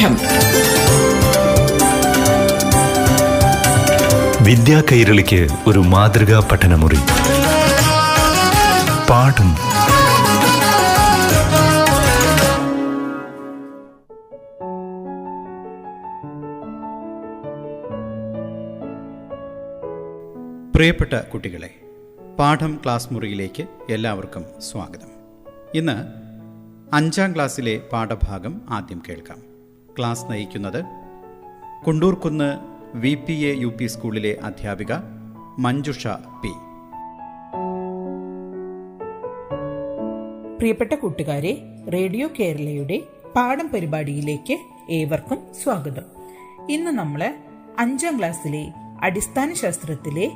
പാഠം വിദ്യാ കൈരളിക്ക് ഒരു മാതൃകാ പഠനമുറി. പാഠം. പ്രിയപ്പെട്ട കുട്ടികളെ പാഠം ക്ലാസ് മുറിയിലേക്ക് എല്ലാവർക്കും സ്വാഗതം. ഇന്ന് അഞ്ചാം ക്ലാസ്സിലെ പാഠഭാഗം ആദ്യം കേൾക്കാം. ക്ലാസ് നയിക്കുന്നത് Kundoorkunnu V P A U P സ്കൂളിലെ അധ്യാപിക മഞ്ജുഷ പി. പ്രിയപ്പെട്ട കൂട്ടുകാരെ റേഡിയോ കേരളയുടെ പാഠം പരിപാടിയിലേക്ക് ഏവർക്കും സ്വാഗതം. ഇന്ന് നമ്മൾ അഞ്ചാം ക്ലാസ്സിലെ അടിസ്ഥാന ശാസ്ത്രത്തിലെ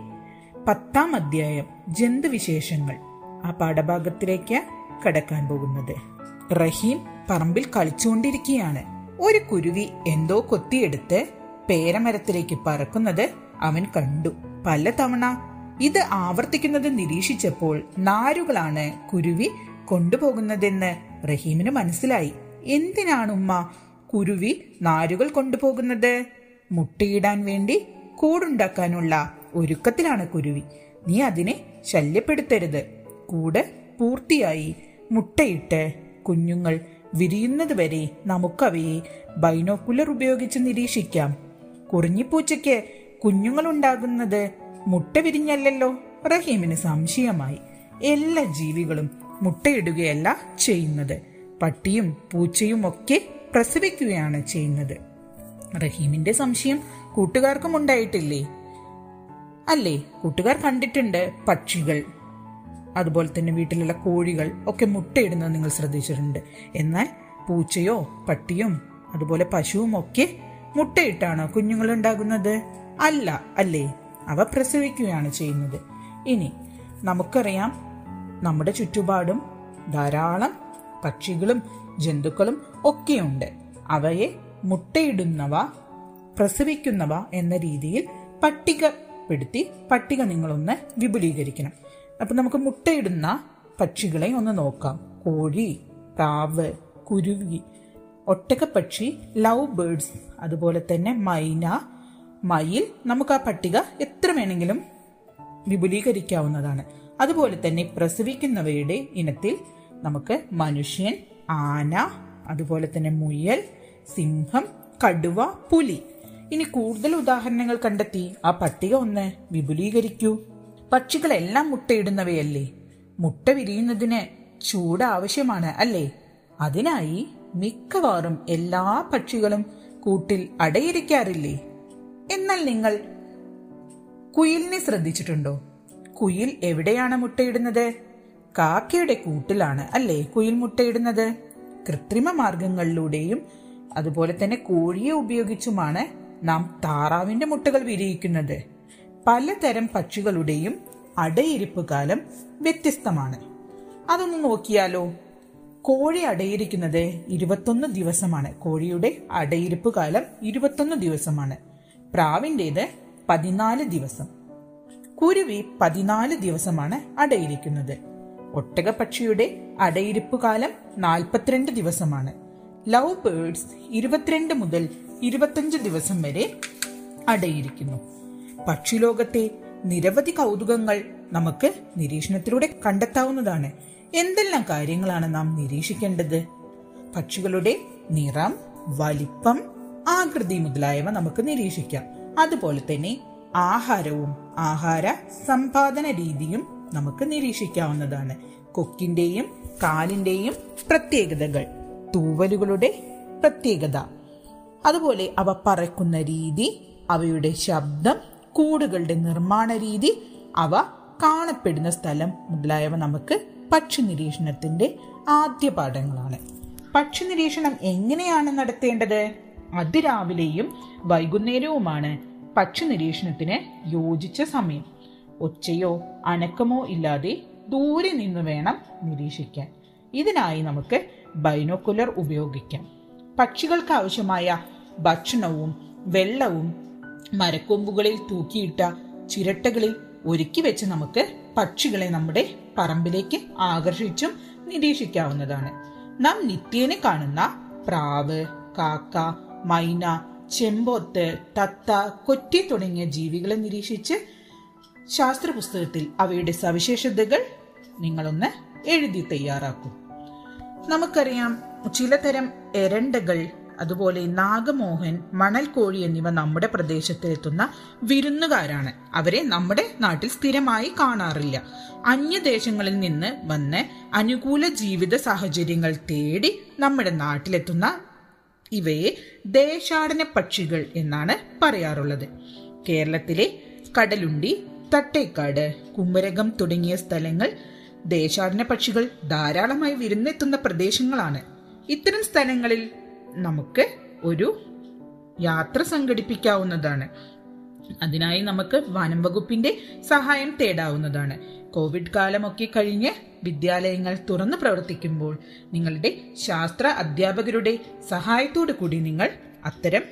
പത്താം അധ്യായം ജന്തുവിശേഷങ്ങൾ ആ പാഠഭാഗത്തിലേക്ക് കടക്കാൻ പോകുന്നത്. റഹീം പറമ്പിൽ കളിച്ചുകൊണ്ടിരിക്കുകയാണ്. ഒരു കുരുവി എന്തോ കൊത്തിയെടുത്ത് പേരമരത്തിലേക്ക് പറക്കുന്നത് അവൻ കണ്ടു. പല തവണ ഇത് ആവർത്തിക്കുന്നത് നിരീക്ഷിച്ചപ്പോൾ നാരുകളാണ് കുരുവി കൊണ്ടുപോകുന്നതെന്ന് റഹീമിന് മനസ്സിലായി. എന്തിനാണ് ഉമ്മ കുരുവി നാരുകൾ കൊണ്ടുപോകുന്നത്? മുട്ടയിടാൻ വേണ്ടി കൂടുണ്ടാക്കാനുള്ള ഒരുക്കത്തിലാണ് കുരുവി. നീ അതിനെ ശല്യപ്പെടുത്തരുത്. കൂട് പൂർത്തിയായി മുട്ടയിട്ട് കുഞ്ഞുങ്ങൾ വിരിയുന്നത് വരെ നമുക്കവയെ ബൈനോക്കുലർ ഉപയോഗിച്ച് നിരീക്ഷിക്കാം. കുറിഞ്ഞിപ്പൂച്ചയ്ക്ക് കുഞ്ഞുങ്ങളുണ്ടാകുന്നത് മുട്ട വിരിഞ്ഞല്ലോ റഹീമിന് സംശയമായി. എല്ലാ ജീവികളും മുട്ടയിടുകയല്ല ചെയ്യുന്നത്. പട്ടിയും പൂച്ചയും ഒക്കെ പ്രസവിക്കുകയാണ് ചെയ്യുന്നത്. റഹീമിന്റെ സംശയം കൂട്ടുകാർക്കും ഉണ്ടായിട്ടില്ലേ? അല്ലേ? കൂട്ടുകാർ കണ്ടിട്ടുണ്ട് പക്ഷികൾ. അതുപോലെ തന്നെ വീട്ടിലുള്ള കോഴികൾ ഒക്കെ മുട്ടയിടുന്നത് നിങ്ങൾ ശ്രദ്ധിച്ചിട്ടുണ്ട്. എന്നാൽ പൂച്ചയോ പട്ടിയും അതുപോലെ പശുവും ഒക്കെ മുട്ടയിട്ടാണോ കുഞ്ഞുങ്ങൾ ഉണ്ടാകുന്നത്? അല്ല അല്ലേ? അവ പ്രസവിക്കുകയാണ് ചെയ്യുന്നത്. ഇനി നമുക്കറിയാം നമ്മുടെ ചുറ്റുപാടും ധാരാളം പക്ഷികളും ജന്തുക്കളും ഒക്കെയുണ്ട്. അവയെ മുട്ടയിടുന്നവ പ്രസവിക്കുന്നവ എന്ന രീതിയിൽ പട്ടികപ്പെടുത്തി പട്ടിക നിങ്ങളൊന്ന് വിപുലീകരിക്കണം. അപ്പൊ നമുക്ക് മുട്ടയിടുന്ന പക്ഷികളെ ഒന്ന് നോക്കാം. കോഴി പ്രാവ് കുരുവി ഒട്ടകപ്പക്ഷി ലവ് ബേർഡ്സ് അതുപോലെ തന്നെ മൈന മയിൽ. നമുക്ക് ആ പട്ടിക എത്ര വേണമെങ്കിലും വിപുലീകരിക്കാവുന്നതാണ്. അതുപോലെ തന്നെ പ്രസവിക്കുന്നവയുടെ ഇനത്തിൽ നമുക്ക് മനുഷ്യൻ ആന അതുപോലെ തന്നെ മുയൽ സിംഹം കടുവ പുലി. ഇനി കൂടുതൽ ഉദാഹരണങ്ങൾ കണ്ടെത്തി ആ പട്ടിക ഒന്ന് വിപുലീകരിക്കൂ. പക്ഷികളെല്ലാം മുട്ടയിടുന്നവയല്ലേ? മുട്ട വിരിയുന്നതിന് ചൂട് ആവശ്യമാണ് അല്ലേ? അതിനായി മിക്കവാറും എല്ലാ പക്ഷികളും കൂട്ടിൽ അടയിരിക്കാറില്ലേ? എന്നാൽ നിങ്ങൾ കുയിലിനെ ശ്രദ്ധിച്ചിട്ടുണ്ടോ? കുയിൽ എവിടെയാണ് മുട്ടയിടുന്നത്? കാക്കയുടെ കൂട്ടിലാണ് അല്ലേ കുയിൽ മുട്ടയിടുന്നത്? കൃത്രിമ മാർഗങ്ങളിലൂടെയും അതുപോലെ തന്നെ കോഴിയെ ഉപയോഗിച്ചുമാണ് നാം താറാവിന്റെ മുട്ടകൾ വിരിയിക്കുന്നത്. പലതരം പക്ഷികളുടെയും അടയിരിപ്പ് കാലം വ്യത്യസ്തമാണ്. അതൊന്ന് നോക്കിയാലോ? കോഴി അടയിരിക്കുന്നത് ഇരുപത്തൊന്ന് ദിവസമാണ്. കോഴിയുടെ അടയിരിപ്പ് കാലം ഇരുപത്തൊന്ന് ദിവസമാണ്. പ്രാവിന്റെത് പതിനാല് ദിവസം. കുരുവി പതിനാല് ദിവസമാണ് അടയിരിക്കുന്നത്. ഒട്ടകപക്ഷിയുടെ അടയിരിപ്പ് കാലം നാൽപ്പത്തിരണ്ട് ദിവസമാണ്. ലവ് ബേർഡ്സ് ഇരുപത്തിരണ്ട് മുതൽ ഇരുപത്തഞ്ച് ദിവസം വരെ അടയിരിക്കുന്നു. പക്ഷിലോകത്തെ നിരവധി കൗതുകങ്ങൾ നമുക്ക് നിരീക്ഷണത്തിലൂടെ കണ്ടെത്താവുന്നതാണ്. എന്തെല്ലാം കാര്യങ്ങളാണ് നാം നിരീക്ഷിക്കേണ്ടത്? പക്ഷികളുടെ നിറം വലിപ്പം ആകൃതി മുതലായവ നമുക്ക് നിരീക്ഷിക്കാം. അതുപോലെ തന്നെ ആഹാരവും ആഹാര സമ്പാദന രീതിയും നമുക്ക് നിരീക്ഷിക്കാവുന്നതാണ്. കൊക്കിന്റെയും കാലിന്റെയും പ്രത്യേകതകൾ തൂവലുകളുടെ പ്രത്യേകത. അതുപോലെ അവ പറക്കുന്ന രീതി അവയുടെ ശബ്ദം കൂടുകളുടെ നിർമ്മാണ രീതി അവ കാണപ്പെടുന്ന സ്ഥലം മുതലായവ നമുക്ക് പക്ഷി നിരീക്ഷണത്തിന്റെ ആദ്യ പാഠങ്ങളാണ്. പക്ഷി നിരീക്ഷണം എങ്ങനെയാണ് നടത്തേണ്ടത്? അതിരാവിലെയും വൈകുന്നേരവുമാണ് പക്ഷി നിരീക്ഷണത്തിന് യോജിച്ച സമയം. ഒച്ചയോ അനക്കമോ ഇല്ലാതെ ദൂരെ നിന്ന് വേണം നിരീക്ഷിക്കാൻ. ഇതിനായി നമുക്ക് ബൈനോക്കുലർ ഉപയോഗിക്കാം. പക്ഷികൾക്ക് ആവശ്യമായ ഭക്ഷണവും വെള്ളവും മരക്കൊമ്പുകളിൽ തൂക്കിയിട്ട ചിരട്ടകളിൽ ഒരുക്കി വെച്ച് നമുക്ക് പക്ഷികളെ നമ്മുടെ പറമ്പിലേക്ക് ആകർഷിച്ചും നിരീക്ഷിക്കാവുന്നതാണ്. നാം നിത്യേന കാണുന്ന പ്രാവ് കാക്ക മൈന ചെമ്പോത്ത് തത്ത കൊറ്റി തുടങ്ങിയ ജീവികളെ നിരീക്ഷിച്ച് ശാസ്ത്ര പുസ്തകത്തിൽ അവയുടെ സവിശേഷതകൾ നിങ്ങളൊന്ന് എഴുതി തയ്യാറാക്കും. നമുക്കറിയാം ചിലതരം എരണ്ടകൾ അതുപോലെ നാഗമോഹൻ മണൽക്കോഴി എന്നിവ നമ്മുടെ പ്രദേശത്തെത്തുന്ന വിരുന്നുകാരാണ്. അവരെ നമ്മുടെ നാട്ടിൽ സ്ഥിരമായി കാണാറില്ല. അന്യദേശങ്ങളിൽ നിന്ന് വന്ന് അനുകൂല ജീവിത സാഹചര്യങ്ങൾ തേടി നമ്മുടെ നാട്ടിലെത്തുന്ന ഇവയെ ദേശാടന പക്ഷികൾ എന്നാണ് പറയാറുള്ളത്. കേരളത്തിലെ കടലുണ്ടി തട്ടേക്കാട് കുമരകം തുടങ്ങിയ സ്ഥലങ്ങൾ ദേശാടന പക്ഷികൾ ധാരാളമായി വിരുന്നെത്തുന്ന പ്രദേശങ്ങളാണ്. ഇത്തരം സ്ഥലങ്ങളിൽ നമുക്ക് ഒരു യാത്ര സംഘടിപ്പിക്കാവുന്നതാണ്. അതിനായി നമുക്ക് വനം വകുപ്പിന്റെ സഹായം തേടാവുന്നതാണ്. കോവിഡ് കാലമൊക്കെ കഴിഞ്ഞ് വിദ്യാലയങ്ങൾ തുറന്നു പ്രവർത്തിക്കുമ്പോൾ നിങ്ങളുടെ ശാസ്ത്ര അധ്യാപകരുടെ സഹായത്തോടു കൂടി നിങ്ങൾ അത്തരം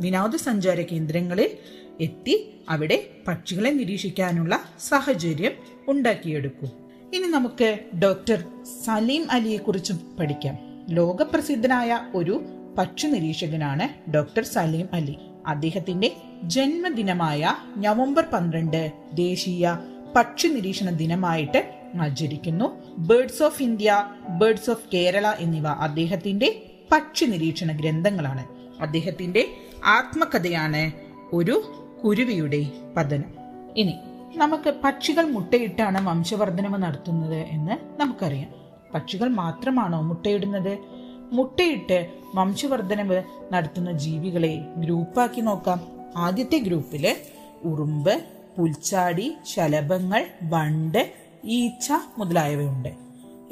വിനോദസഞ്ചാര കേന്ദ്രങ്ങളിൽ എത്തി അവിടെ പക്ഷികളെ നിരീക്ഷിക്കാനുള്ള സാഹചര്യം ഉണ്ടാക്കിയെടുക്കും. ഇനി നമുക്ക് ഡോക്ടർ സലീം അലിയെ കുറിച്ചും പഠിക്കാം. ലോകപ്രസിദ്ധനായ ഒരു പക്ഷി നിരീക്ഷകനാണ് ഡോക്ടർ സലീം അലി. അദ്ദേഹത്തിന്റെ ജന്മദിനമായ നവംബർ പന്ത്രണ്ട് ദേശീയ പക്ഷി നിരീക്ഷണ ദിനമായിട്ട് ആചരിക്കുന്നു. Birds of India birds of Kerala എന്നിവ അദ്ദേഹത്തിന്റെ പക്ഷി നിരീക്ഷണ ഗ്രന്ഥങ്ങളാണ്. അദ്ദേഹത്തിന്റെ ആത്മകഥയാണ് ഒരു കുരുവിയുടെ പതനം. ഇനി നമുക്ക് പക്ഷികൾ മുട്ടയിട്ടാണ് വംശവർദ്ധനവ് നടത്തുന്നത് എന്ന് നമുക്കറിയാം. പക്ഷികൾ മാത്രമാണോ മുട്ടയിടുന്നത്? മുട്ടയിട്ട് വംശവർദ്ധനവ് നടത്തുന്ന ജീവികളെ ഗ്രൂപ്പാക്കി നോക്കാം. ആദ്യത്തെ ഗ്രൂപ്പിൽ ഉറുമ്പ് പുൽച്ചാടി ശലഭങ്ങൾ വണ്ട് ഈച്ച മുതലായവയുണ്ട്.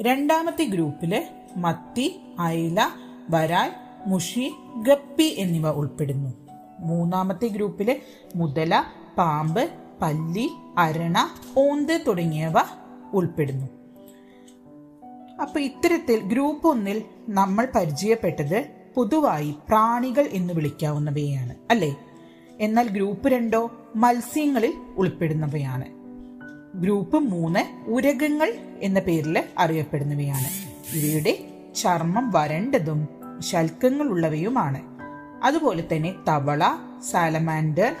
രണ്ടാമത്തെ ഗ്രൂപ്പിൽ മത്തി അയല വരാൽ മുഷി ഗപ്പി എന്നിവ ഉൾപ്പെടുന്നു. മൂന്നാമത്തെ ഗ്രൂപ്പിൽ മുതല പാമ്പ് പല്ലി അരണ ഓന്ത് തുടങ്ങിയവ ഉൾപ്പെടുന്നു. അപ്പൊ ഇത്തരത്തിൽ ഗ്രൂപ്പ് ഒന്നിൽ നമ്മൾ പരിചയപ്പെട്ടത് പൊതുവായി പ്രാണികൾ എന്ന് വിളിക്കാവുന്നവയാണ് അല്ലേ? എന്നാൽ ഗ്രൂപ്പ് രണ്ടോ മത്സ്യങ്ങളിൽ ഉൾപ്പെടുന്നവയാണ്. ഗ്രൂപ്പ് മൂന്ന് ഉരകങ്ങൾ എന്ന പേരിൽ അറിയപ്പെടുന്നവയാണ്. ഇവയുടെ ചർമ്മം വരണ്ടതും ശൽക്കങ്ങളുള്ളവയുമാണ് അതുപോലെ തന്നെ തവള സാലമാൻഡർ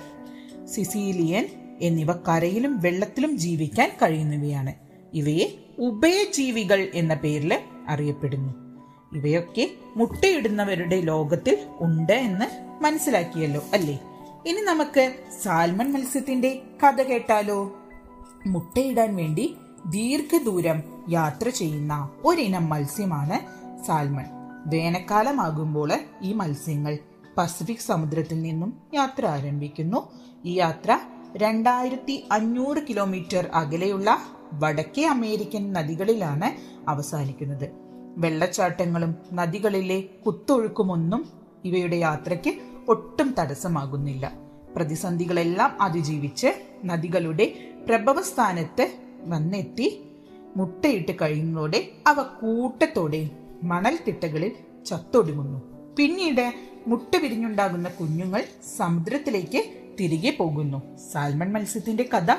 സിസീലിയൻ എന്നിവ കരയിലും വെള്ളത്തിലും ജീവിക്കാൻ കഴിയുന്നവയാണ്. ഇവയെ ഉഭയജീവികൾ എന്ന പേരിൽ അറിയപ്പെടുന്നു. ഇവയൊക്കെ മുട്ടയിടുന്നവരുടെ ലോകത്തിൽ ഉണ്ട് എന്ന് മനസ്സിലാക്കിയല്ലോ അല്ലേ? ഇനി നമുക്ക് സാൽമൺ മത്സ്യത്തിന്റെ കഥ കേട്ടാലോ? മുട്ടയിടാൻ വേണ്ടി ദീർഘദൂരം യാത്ര ചെയ്യുന്ന ഒരിനം മത്സ്യമാണ് സാൽമൺ. വേനൽക്കാലമാകുമ്പോൾ ഈ മത്സ്യങ്ങൾ പസഫിക് സമുദ്രത്തിൽ നിന്നും യാത്ര ആരംഭിക്കുന്നു. ഈ യാത്ര രണ്ടായിരത്തി അഞ്ഞൂറ് കിലോമീറ്റർ അകലെയുള്ള വടക്കേ അമേരിക്കൻ നദികളിലാണ് അവസാനിക്കുന്നത്. വെള്ളച്ചാട്ടങ്ങളും നദികളിലെ കുത്തൊഴുക്കുമൊന്നും ഇവയുടെ യാത്രയ്ക്ക് ഒട്ടും തടസ്സമാകുന്നില്ല. പ്രതിസന്ധികളെല്ലാം അതിജീവിച്ച് നദികളുടെ പ്രഭവസ്ഥാനത്ത് വന്നെത്തി മുട്ടയിട്ട് കഴിയുന്നതോടെ അവ കൂട്ടത്തോടെ മണൽത്തിട്ടകളിൽ ചത്തൊടുങ്ങുന്നു. പിന്നീട് മുട്ട വിരിഞ്ഞുണ്ടാകുന്ന കുഞ്ഞുങ്ങൾ സമുദ്രത്തിലേക്ക് തിരികെ പോകുന്നു. സാൽമൺ മത്സ്യത്തിന്റെ കഥ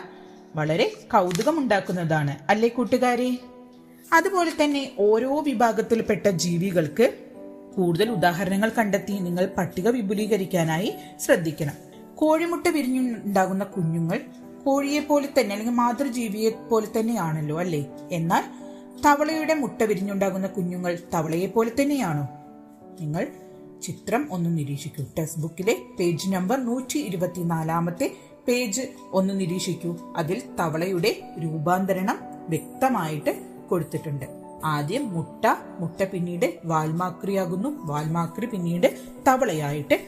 വളരെ കൗതുകമുണ്ടാക്കുന്നതാണ്. അല്ലേ കൂട്ടുകാരെ? അതുപോലെ തന്നെ ഓരോ വിഭാഗത്തിൽപ്പെട്ട ജീവികൾക്ക് കൂടുതൽ ഉദാഹരണങ്ങൾ കണ്ടെത്തി നിങ്ങൾ പട്ടിക വിപുലീകരിക്കാനായി ശ്രദ്ധിക്കണം. കോഴിമുട്ട വിരിഞ്ഞുണ്ടാകുന്ന കുഞ്ഞുങ്ങൾ കോഴിയെ പോലെ തന്നെ അല്ലെങ്കിൽ മാതൃജീവിയെ പോലെ തന്നെയാണല്ലോ അല്ലേ? എന്നാൽ തവളയുടെ മുട്ട വിരിഞ്ഞുണ്ടാകുന്ന കുഞ്ഞുങ്ങൾ തവളയെ പോലെ തന്നെയാണോ നിങ്ങൾ ചിത്രം ഒന്ന് നിരീക്ഷിക്കൂ. ടെക്സ്റ്റ് ബുക്കിലെ പേജ് നമ്പർ നൂറ്റി ഇരുപത്തിനാലാമത്തെ പേജ് ഒന്ന് നിരീക്ഷിക്കൂ. അതിൽ തവളയുടെ രൂപാന്തരണം വ്യക്തമായിട്ട് കൊടുത്തിട്ടുണ്ട്. ആദ്യം മുട്ട മുട്ട പിന്നീട് വാൽമാക്രിയാകുന്നു. വാൽമാക്രി പിന്നീട് തവളയായിട്ട്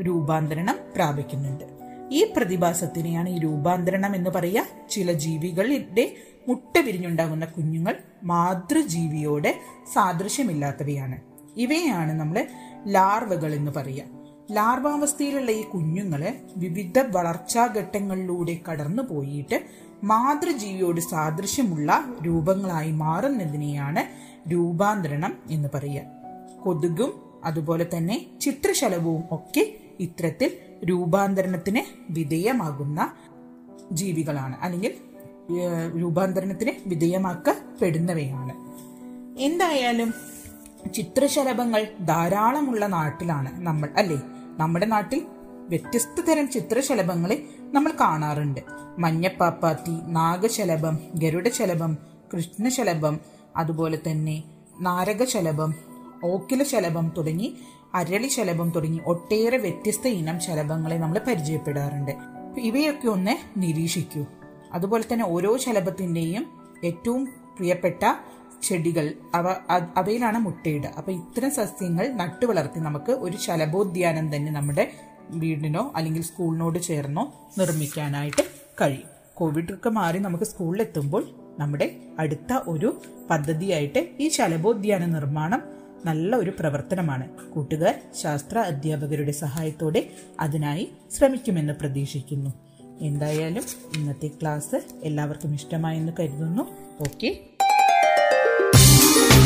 രൂപാന്തരണം പ്രാപിക്കുന്നുണ്ട്. ഈ പ്രതിഭാസത്തിനെയാണ് ഈ രൂപാന്തരണം എന്ന് പറയുക. ചില ജീവികളുടെ മുട്ട വിരിഞ്ഞുണ്ടാകുന്ന കുഞ്ഞുങ്ങൾ മാതൃജീവിയോട് സാദൃശ്യമില്ലാത്തവയാണ്. ഇവയാണ് നമ്മൾ ലാർവകൾ എന്ന് പറയുക. ലാർവാവസ്ഥയിലുള്ള ഈ കുഞ്ഞുങ്ങളെ വിവിധ വളർച്ചാ ഘട്ടങ്ങളിലൂടെ കടന്നു പോയിട്ട് മാതൃജീവിയോട് സാദൃശ്യമുള്ള രൂപങ്ങളായി മാറുന്നതിനെയാണ് രൂപാന്തരണം എന്ന് പറയുക. കൊതുകും അതുപോലെ തന്നെ ചിത്രശലഭവും ഒക്കെ ഇത്തരത്തിൽ രൂപാന്തരണത്തിന് വിധേയമാകുന്ന ജീവികളാണ്. അല്ലെങ്കിൽ രൂപാന്തരണത്തിന് വിധേയമാക്കപ്പെടുന്നവയാണ്. എന്തായാലും ചിത്രശലഭങ്ങൾ ധാരാളമുള്ള നാട്ടിലാണ് നമ്മൾ അല്ലേ? നമ്മുടെ നാട്ടിൽ വ്യത്യസ്ത തരം ചിത്രശലഭങ്ങളെ നമ്മൾ കാണാറുണ്ട്. മഞ്ഞപ്പാപ്പാത്തി നാഗശലഭം ഗരുഡശലഭം കൃഷ്ണശലഭം അതുപോലെ തന്നെ നാരകശലഭം ഓക്കിലശലഭം തുടങ്ങി അരളിശലഭം തുടങ്ങി ഒട്ടേറെ വ്യത്യസ്ത ഇനം ശലഭങ്ങളെ നമ്മൾ പരിചയപ്പെടാറുണ്ട്. ഇവയൊക്കെ ഒന്ന് നിരീക്ഷിക്കൂ. അതുപോലെ തന്നെ ഓരോ ശലഭത്തിന്റെയും ഏറ്റവും പ്രിയപ്പെട്ട ചെടികൾ അവ അവയിലാണ് മുട്ടയിടുക. അപ്പൊ ഇത്തരം സസ്യങ്ങൾ നട്ടു വളർത്തി നമുക്ക് ഒരു ശലഭോദ്യാനം തന്നെ നമ്മുടെ വീടിനോ അല്ലെങ്കിൽ സ്കൂളിനോട് ചേർന്നോ നിർമ്മിക്കാനായിട്ട് കഴിയും. കോവിഡ് ഒക്കെ മാറി നമുക്ക് സ്കൂളിലെത്തുമ്പോൾ നമ്മുടെ അടുത്ത ഒരു പദ്ധതിയായിട്ട് ഈ ശലഭോദ്യാന നിർമ്മാണം നല്ല ഒരു പ്രവർത്തനമാണ്. കൂട്ടുകാർ ശാസ്ത്ര അധ്യാപകരുടെ സഹായത്തോടെ അതിനായി ശ്രമിക്കുമെന്ന് പ്രതീക്ഷിക്കുന്നു. എന്തായാലും ഇന്നത്തെ ക്ലാസ് എല്ലാവർക്കും ഇഷ്ടമായെന്ന് കരുതുന്നു. ഓക്കെ.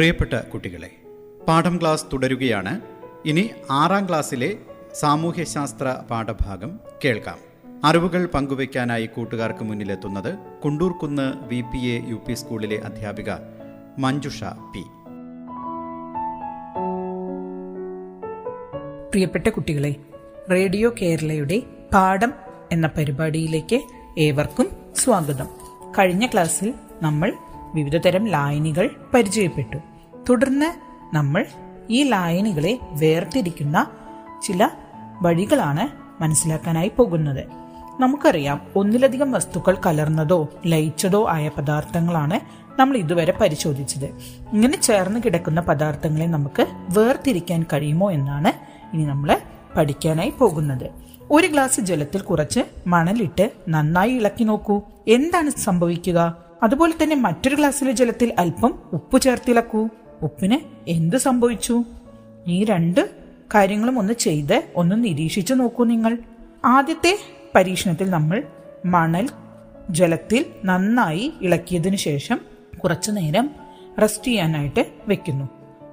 പ്രിയപ്പെട്ട കുട്ടികളെ പാഠം ക്ലാസ് തുടരുകയാണ്. ഇനി ആറാം ക്ലാസ്സിലെ സാമൂഹ്യശാസ്ത്ര പാഠഭാഗം കേൾക്കാം. അറിവുകൾ പങ്കുവയ്ക്കാനായി കൂട്ടുകാർക്ക് മുന്നിലെത്തുന്നത് Kundoorkunnu V P A U P സ്കൂളിലെ അധ്യാപിക മഞ്ജുഷ പി. പ്രിയപ്പെട്ട കുട്ടികളെ റേഡിയോ കേരളയുടെ പാഠം എന്ന പരിപാടിയിലേക്ക് ഏവർക്കും സ്വാഗതം. കഴിഞ്ഞ ക്ലാസ്സിൽ നമ്മൾ വിവിധതരം ലായനികൾ പരിചയപ്പെട്ടു. തുടർന്ന് നമ്മൾ ഈ ലായനികളെ വേർതിരിക്കുന്ന ചില വഴികളാണ് മനസ്സിലാക്കാനായി പോകുന്നത്. നമുക്കറിയാം ഒന്നിലധികം വസ്തുക്കൾ കലർന്നതോ ലയിച്ചതോ ആയ പദാർത്ഥങ്ങളാണ് നമ്മൾ ഇതുവരെ പരിശോധിച്ചത്. ഇങ്ങനെ ചേർന്ന് കിടക്കുന്ന പദാർത്ഥങ്ങളെ നമുക്ക് വേർതിരിക്കാൻ കഴിയുമോ എന്നാണ് ഇനി നമ്മൾ പഠിക്കാനായി പോകുന്നത്. ഒരു ഗ്ലാസ് ജലത്തിൽ കുറച്ച് മണലിട്ട് നന്നായി ഇളക്കി നോക്കൂ. എന്താണ് സംഭവിക്കുക? അതുപോലെ തന്നെ മറ്റൊരു ഗ്ലാസ്സിലെ ജലത്തിൽ അല്പം ഉപ്പ് ചേർത്തിളക്കൂ. ഉപ്പിന് എന്ത് സംഭവിച്ചു? ഈ രണ്ട് കാര്യങ്ങളും ഒന്ന് ചെയ്ത് ഒന്ന് നിരീക്ഷിച്ചു നോക്കൂ നിങ്ങൾ. ആദ്യത്തെ പരീക്ഷണത്തിൽ നമ്മൾ മണൽ ജലത്തിൽ നന്നായി ഇളക്കിയതിനു ശേഷം കുറച്ചു നേരം റെസ്റ്റ് ചെയ്യാനായിട്ട് വെക്കുന്നു.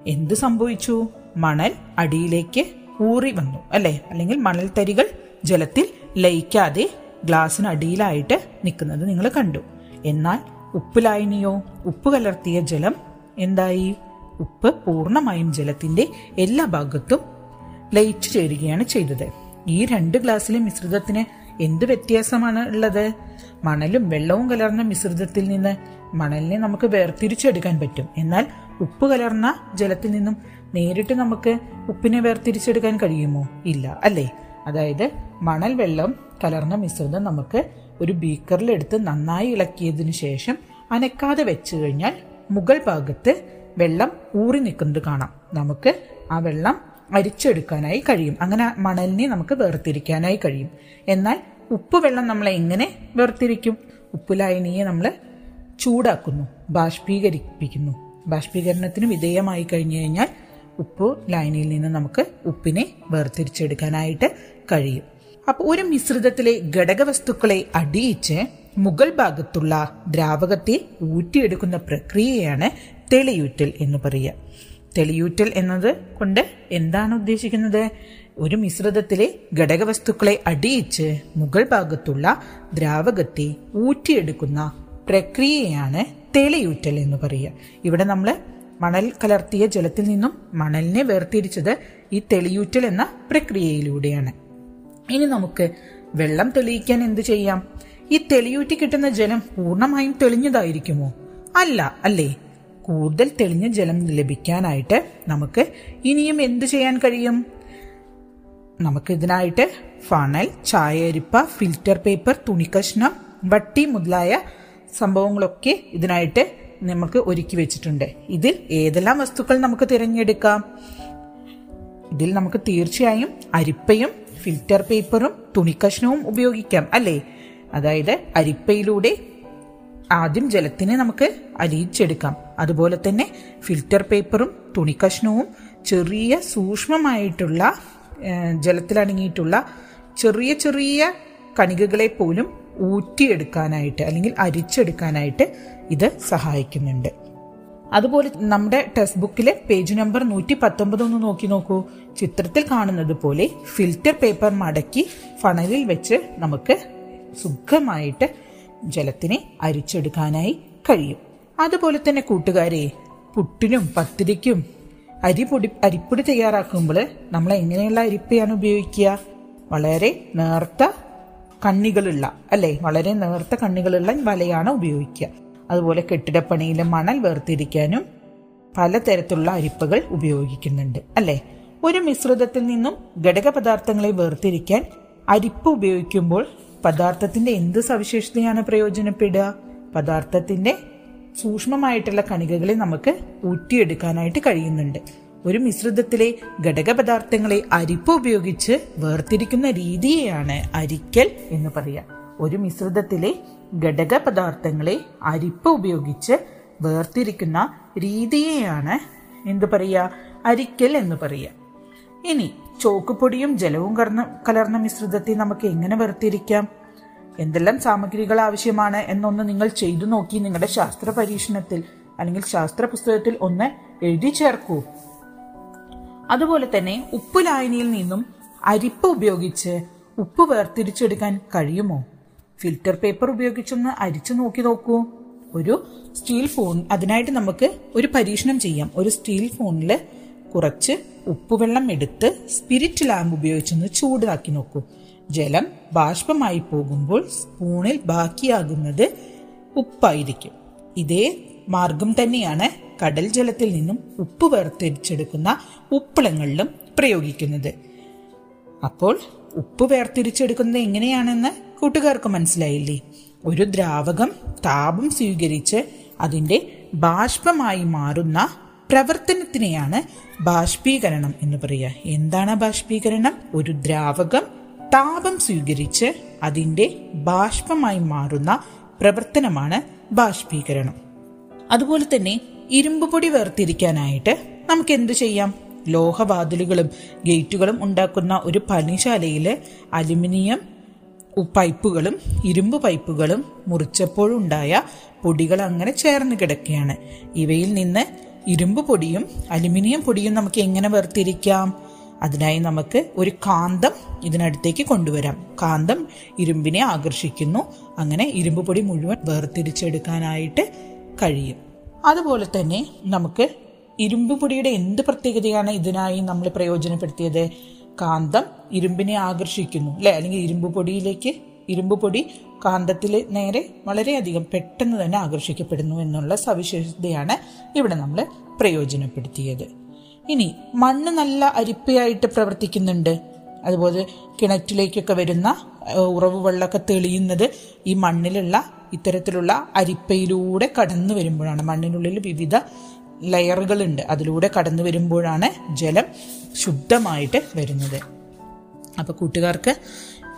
എന്ത് സംഭവിച്ചു? മണൽ അടിയിലേക്ക് ഊറി വന്നു അല്ലെ? അല്ലെങ്കിൽ മണൽ തരികൾ ജലത്തിൽ ലയിക്കാതെ ഗ്ലാസിന് അടിയിലായിട്ട് നിൽക്കുന്നത് നിങ്ങൾ കണ്ടു. എന്നാൽ ഉപ്പ് ലായനിയോ ഉപ്പ് കലർത്തിയ ജലം എന്തായി? ഉപ്പ് പൂർണമായും ജലത്തിന്റെ എല്ലാ ഭാഗത്തും ലയിച്ചു ചേരുകയാണ് ചെയ്തത്. ഈ രണ്ട് ഗ്ലാസ്സിലെ മിശ്രിതത്തിന് എന്ത് വ്യത്യാസമാണ് ഉള്ളത്? മണലും വെള്ളവും കലർന്ന മിശ്രിതത്തിൽ നിന്ന് മണലിനെ നമുക്ക് വേർതിരിച്ചെടുക്കാൻ പറ്റും. എന്നാൽ ഉപ്പ് കലർന്ന ജലത്തിൽ നിന്നും നേരിട്ട് നമുക്ക് ഉപ്പിനെ വേർതിരിച്ചെടുക്കാൻ കഴിയുമോ? ഇല്ല അല്ലേ? അതായത് മണൽ വെള്ളം കലർന്ന മിശ്രിതം നമുക്ക് ഒരു ബീക്കറിലെടുത്ത് നന്നായി ഇളക്കിയതിനു ശേഷം അനക്കാതെ വെച്ചു കഴിഞ്ഞാൽ മുകൾ ഭാഗത്ത് വെള്ളം ഊറി നിൽക്കുന്നത് കാണാം. നമുക്ക് ആ വെള്ളം അരിച്ചെടുക്കാനായി കഴിയും. അങ്ങനെ മണലിനെ നമുക്ക് വേർതിരിക്കാനായി കഴിയും. എന്നാൽ ഉപ്പ് വെള്ളം നമ്മൾ എങ്ങനെ വേർതിരിക്കും? ഉപ്പുലായനിയെ നമ്മൾ ചൂടാക്കുന്നു ബാഷ്പീകരിപ്പിക്കുന്നു. ബാഷ്പീകരണത്തിന് വിധേയമായി കഴിഞ്ഞു കഴിഞ്ഞാൽ ഉപ്പ് ലായനിയിൽ നിന്ന് നമുക്ക് ഉപ്പിനെ വേർതിരിച്ചെടുക്കാനായിട്ട് കഴിയും. അപ്പോൾ ഒരു മിശ്രിതത്തിലെ ഘടകവസ്തുക്കളെ അടിയിച്ച് മുകൾ ഭാഗത്തുള്ള ദ്രാവകത്തെ ഊറ്റിയെടുക്കുന്ന പ്രക്രിയയാണ് തെളിയൂറ്റൽ എന്ന് പറയുക. തെളിയൂറ്റൽ എന്നത് കൊണ്ട് എന്താണ് ഉദ്ദേശിക്കുന്നത്? ഒരു മിശ്രിതത്തിലെ ഘടകവസ്തുക്കളെ അടിയിച്ച് മുകൾ ഭാഗത്തുള്ള ദ്രാവകത്തെ ഊറ്റിയെടുക്കുന്ന പ്രക്രിയയാണ് തെളിയൂറ്റൽ എന്ന് പറയുക. ഇവിടെ നമ്മൾ മണൽ കലർത്തിയ ജലത്തിൽ നിന്നും മണലിനെ വേർതിരിച്ചത് ഈ തെളിയൂറ്റൽ എന്ന പ്രക്രിയയിലൂടെയാണ്. ഇനി നമുക്ക് വെള്ളം തെളിയിക്കാൻ എന്ത് ചെയ്യാം? ഈ തെളിയൂറ്റി കിട്ടുന്ന ജലം പൂർണമായും തെളിഞ്ഞതായിരിക്കുമോ? അല്ല അല്ലേ? കൂടുതൽ തെളിഞ്ഞ ജലം ലഭിക്കാനായിട്ട് നമുക്ക് ഇനിയും എന്ത് ചെയ്യാൻ കഴിയും? നമുക്ക് ഇതിനായിട്ട് ഫണൽ ചായരിപ്പ ഫിൽറ്റർ പേപ്പർ തുണിക്കഷ്ണം വട്ടി മുതലായ സംഭവങ്ങളൊക്കെ ഇതിനായിട്ട് നമുക്ക് ഒരുക്കി വെച്ചിട്ടുണ്ട്. ഇതിൽ ഏതെല്ലാം വസ്തുക്കൾ നമുക്ക് തിരഞ്ഞെടുക്കാം? ഇതിൽ നമുക്ക് തീർച്ചയായും അരിപ്പയും ഫിൽറ്റർ പേപ്പറും തുണിക്കഷ്ണവും ഉപയോഗിക്കാം അല്ലേ? അതായത് അരിപ്പയിലൂടെ ആദ്യം ജലത്തിനെ നമുക്ക് അലിയിച്ചെടുക്കാം അതുപോലെ തന്നെ ഫിൽറ്റർ പേപ്പറും തുണിക്കഷ്ണവും ചെറിയ സൂക്ഷ്മമായിട്ടുള്ള ജലത്തിലടങ്ങിയിട്ടുള്ള ചെറിയ ചെറിയ കണികകളെ പോലും ഊറ്റിയെടുക്കാനായിട്ട് അല്ലെങ്കിൽ അരിച്ചെടുക്കാനായിട്ട് ഇത് സഹായിക്കുന്നുണ്ട്. അതുപോലെ നമ്മുടെ ടെക്സ്റ്റ് ബുക്കിലെ പേജ് നമ്പർ നൂറ്റി പത്തൊമ്പത് ഒന്ന് നോക്കി നോക്കൂ. ചിത്രത്തിൽ കാണുന്നത് പോലെ ഫിൽറ്റർ പേപ്പർ മടക്കി ഫണലിൽ വെച്ച് നമുക്ക് സുഖമായിട്ട് ജലത്തിനെ അരിച്ചെടുക്കാനായി കഴിയും. അതുപോലെ തന്നെ കൂട്ടുകാരെ പുട്ടിനും പത്തിരിക്കും അരിപ്പൊടി അരിപ്പൊടി തയ്യാറാക്കുമ്പോൾ നമ്മൾ എങ്ങനെയുള്ള അരിപ്പയാണ് ഉപയോഗിക്കുക? വളരെ നേർത്ത കണ്ണികളുള്ള അല്ലേ? വളരെ നേർത്ത കണ്ണികളുള്ള വലയാണ് ഉപയോഗിക്കുക. അതുപോലെ കെട്ടിടപ്പണിയിലെ മണൽ വേർതിരിക്കാനും പലതരത്തിലുള്ള അരിപ്പകൾ ഉപയോഗിക്കുന്നുണ്ട് അല്ലേ? ഒരു മിശ്രിതത്തിൽ നിന്നും ഘടക പദാർത്ഥങ്ങളെ വേർതിരിക്കാൻ അരിപ്പ് ഉപയോഗിക്കുമ്പോൾ പദാർത്ഥത്തിന്റെ എന്ത് സവിശേഷതയാണ് പ്രയോജനപ്പെടുക? പദാർത്ഥത്തിന്റെ സൂക്ഷ്മമായിട്ടുള്ള കണികകളെ നമുക്ക് ഊറ്റിയെടുക്കാനായിട്ട് കഴിയുന്നുണ്ട്. ഒരു മിശ്രിതത്തിലെ ഘടക പദാർത്ഥങ്ങളെ അരിപ്പ് ഉപയോഗിച്ച് വേർതിരിക്കുന്ന രീതിയെയാണ് അരിക്കൽ എന്ന് പറയുക ഒരു മിശ്രിതത്തിലെ ഘടക പദാർത്ഥങ്ങളെ അരിപ്പ് ഉപയോഗിച്ച് വേർതിരിക്കുന്ന രീതിയെയാണ് എന്ത് പറയുക അരിക്കൽ എന്ന് പറയുക ഇനി ചോക്കുപൊടിയും ജലവും കലർന്ന കലർന്ന മിശ്രിതത്തെ നമുക്ക് എങ്ങനെ വേർതിരിക്കാം? എന്തെല്ലാം സാമഗ്രികൾ ആവശ്യമാണ് എന്നൊന്ന് നിങ്ങൾ ചെയ്തു നോക്കി നിങ്ങളുടെ ശാസ്ത്ര പരീക്ഷണത്തിൽ അല്ലെങ്കിൽ ശാസ്ത്ര പുസ്തകത്തിൽ ഒന്ന് എഴുതി ചേർക്കൂ. അതുപോലെ തന്നെ ഉപ്പ് ലായനിയിൽ നിന്നും അരിപ്പ് ഉപയോഗിച്ച് ഉപ്പ് വേർതിരിച്ചെടുക്കാൻ കഴിയുമോ? ഫിൽറ്റർ പേപ്പർ ഉപയോഗിച്ചൊന്ന് അരിച്ചു നോക്കി നോക്കൂ. ഒരു സ്റ്റീൽ ഫോൺ അതിനായിട്ട് നമുക്ക് ഒരു പരീക്ഷണം ചെയ്യാം. ഒരു സ്റ്റീൽ ഫോണിൽ കുറച്ച് ഉപ്പുവെള്ളം എടുത്ത് സ്പിരിറ്റ് ലാമ്പ് ഉപയോഗിച്ചൊന്ന് ചൂടാക്കി നോക്കൂ. ജലം ബാഷ്പമായി പോകുമ്പോൾ സ്പൂണിൽ ബാക്കിയാകുന്നത് ഉപ്പായിരിക്കും. ഇതേ മാർഗം തന്നെയാണ് കടൽ ജലത്തിൽ നിന്നും ഉപ്പ് വേർതിരിച്ചെടുക്കുന്ന ഉപ്പിളങ്ങളിലും പ്രയോഗിക്കുന്നത്. അപ്പോൾ ഉപ്പ് വേർതിരിച്ചെടുക്കുന്നത് എങ്ങനെയാണെന്ന് കൂട്ടുകാർക്ക് മനസ്സിലായില്ലേ? ഒരു ദ്രാവകം താപം സ്വീകരിച്ച് അതിന്റെ ബാഷ്പമായി മാറുന്ന പ്രവർത്തനത്തിനെയാണ് ബാഷ്പീകരണം എന്ന് പറയുക. എന്താണ് ബാഷ്പീകരണം? ഒരു ദ്രാവകം താപം സ്വീകരിച്ച് അതിന്റെ ബാഷ്പമായി മാറുന്ന പ്രവർത്തനമാണ് ബാഷ്പീകരണം. അതുപോലെ തന്നെ ഇരുമ്പ് പൊടി വേർതിരിക്കാനായിട്ട് നമുക്ക് എന്ത് ചെയ്യാം? ലോഹവാതിലുകളും ഗേറ്റുകളും ഉണ്ടാക്കുന്ന ഒരു പണിശാലയിൽ അലുമിനിയം പൈപ്പുകളും ഇരുമ്പ് പൈപ്പുകളും മുറിച്ചപ്പോഴുണ്ടായ പൊടികൾ അങ്ങനെ ചേർന്ന് കിടക്കുകയാണ്. ഇവയിൽ നിന്ന് ഇരുമ്പ് പൊടിയും അലുമിനിയം പൊടിയും നമുക്ക് എങ്ങനെ വേർതിരിക്കാം? അതിനായി നമുക്ക് ഒരു കാന്തം ഇതിനടുത്തേക്ക് കൊണ്ടുവരാം. കാന്തം ഇരുമ്പിനെ ആകർഷിക്കുന്നു. അങ്ങനെ ഇരുമ്പ് പൊടി മുഴുവൻ വേർതിരിച്ചെടുക്കാനായിട്ട് കഴിയും. അതുപോലെ തന്നെ നമുക്ക് ഇരുമ്പ് പൊടിയുടെ എന്ത് പ്രത്യേകതയാണ് ഇതിനായി നമ്മൾ പ്രയോജനപ്പെടുത്തിയത്? കാന്തം ഇരുമ്പിനെ ആകർഷിക്കുന്നു. അല്ലെ? അല്ലെങ്കിൽ ഇരുമ്പ് പൊടിയിലേക്ക് ഇരുമ്പ് പൊടി കാന്തത്തിൽ നേരെ വളരെയധികം പെട്ടെന്ന് തന്നെ ആകർഷിക്കപ്പെടുന്നു എന്നുള്ള സവിശേഷതയാണ് ഇവിടെ നമ്മൾ പ്രയോജനപ്പെടുത്തിയത്. ഇനി മണ്ണ് നല്ല അരിപ്പയായിട്ട് പ്രവർത്തിക്കുന്നുണ്ട്. അതുപോലെ കിണറ്റിലേക്കൊക്കെ വരുന്ന ഉറവ് വെള്ളമൊക്കെ തെളിയുന്നത് ഈ മണ്ണിലുള്ള ഇത്തരത്തിലുള്ള അരിപ്പയിലൂടെ കടന്നു വരുമ്പോഴാണ്. മണ്ണിനുള്ളിൽ വിവിധ ലെയറുകളുണ്ട്. അതിലൂടെ കടന്നു വരുമ്പോഴാണ് ജലം ശുദ്ധമായിട്ട് വരുന്നത്. അപ്പോൾ കൂട്ടുകാർക്ക്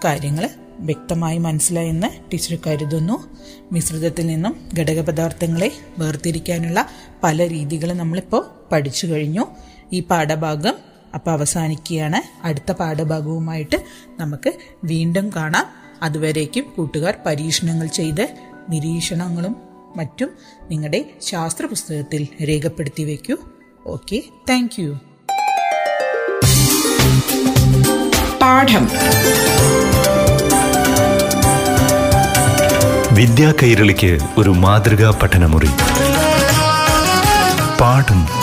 കാര്യങ്ങൾ വ്യക്തമായി മനസ്സിലായെന്ന് ടീച്ചർ കരുതുന്നു. മിശ്രിതത്തിൽ നിന്നും ഘടകപദാർത്ഥങ്ങളെ വേർതിരിക്കാനുള്ള പല രീതികളും നമ്മളിപ്പോൾ പഠിച്ചു കഴിഞ്ഞു. ഈ പാഠഭാഗം അപ്പോൾ അവസാനിക്കുകയാണ്. അടുത്ത പാഠഭാഗവുമായിട്ട് നമുക്ക് വീണ്ടും കാണാം. അതുവരേക്കും കൂട്ടുകാർ പരീക്ഷണങ്ങൾ ചെയ്ത് നിരീക്ഷണങ്ങളും മറ്റും നിങ്ങളുടെ ശാസ്ത്ര പുസ്തകത്തിൽ രേഖപ്പെടുത്തി വയ്ക്കൂ. Okay thank you. പാഠം. വിദ്യാ കൈരളിക്ക് ഒരു മാതൃകാ പഠനമുറി. പാഠം.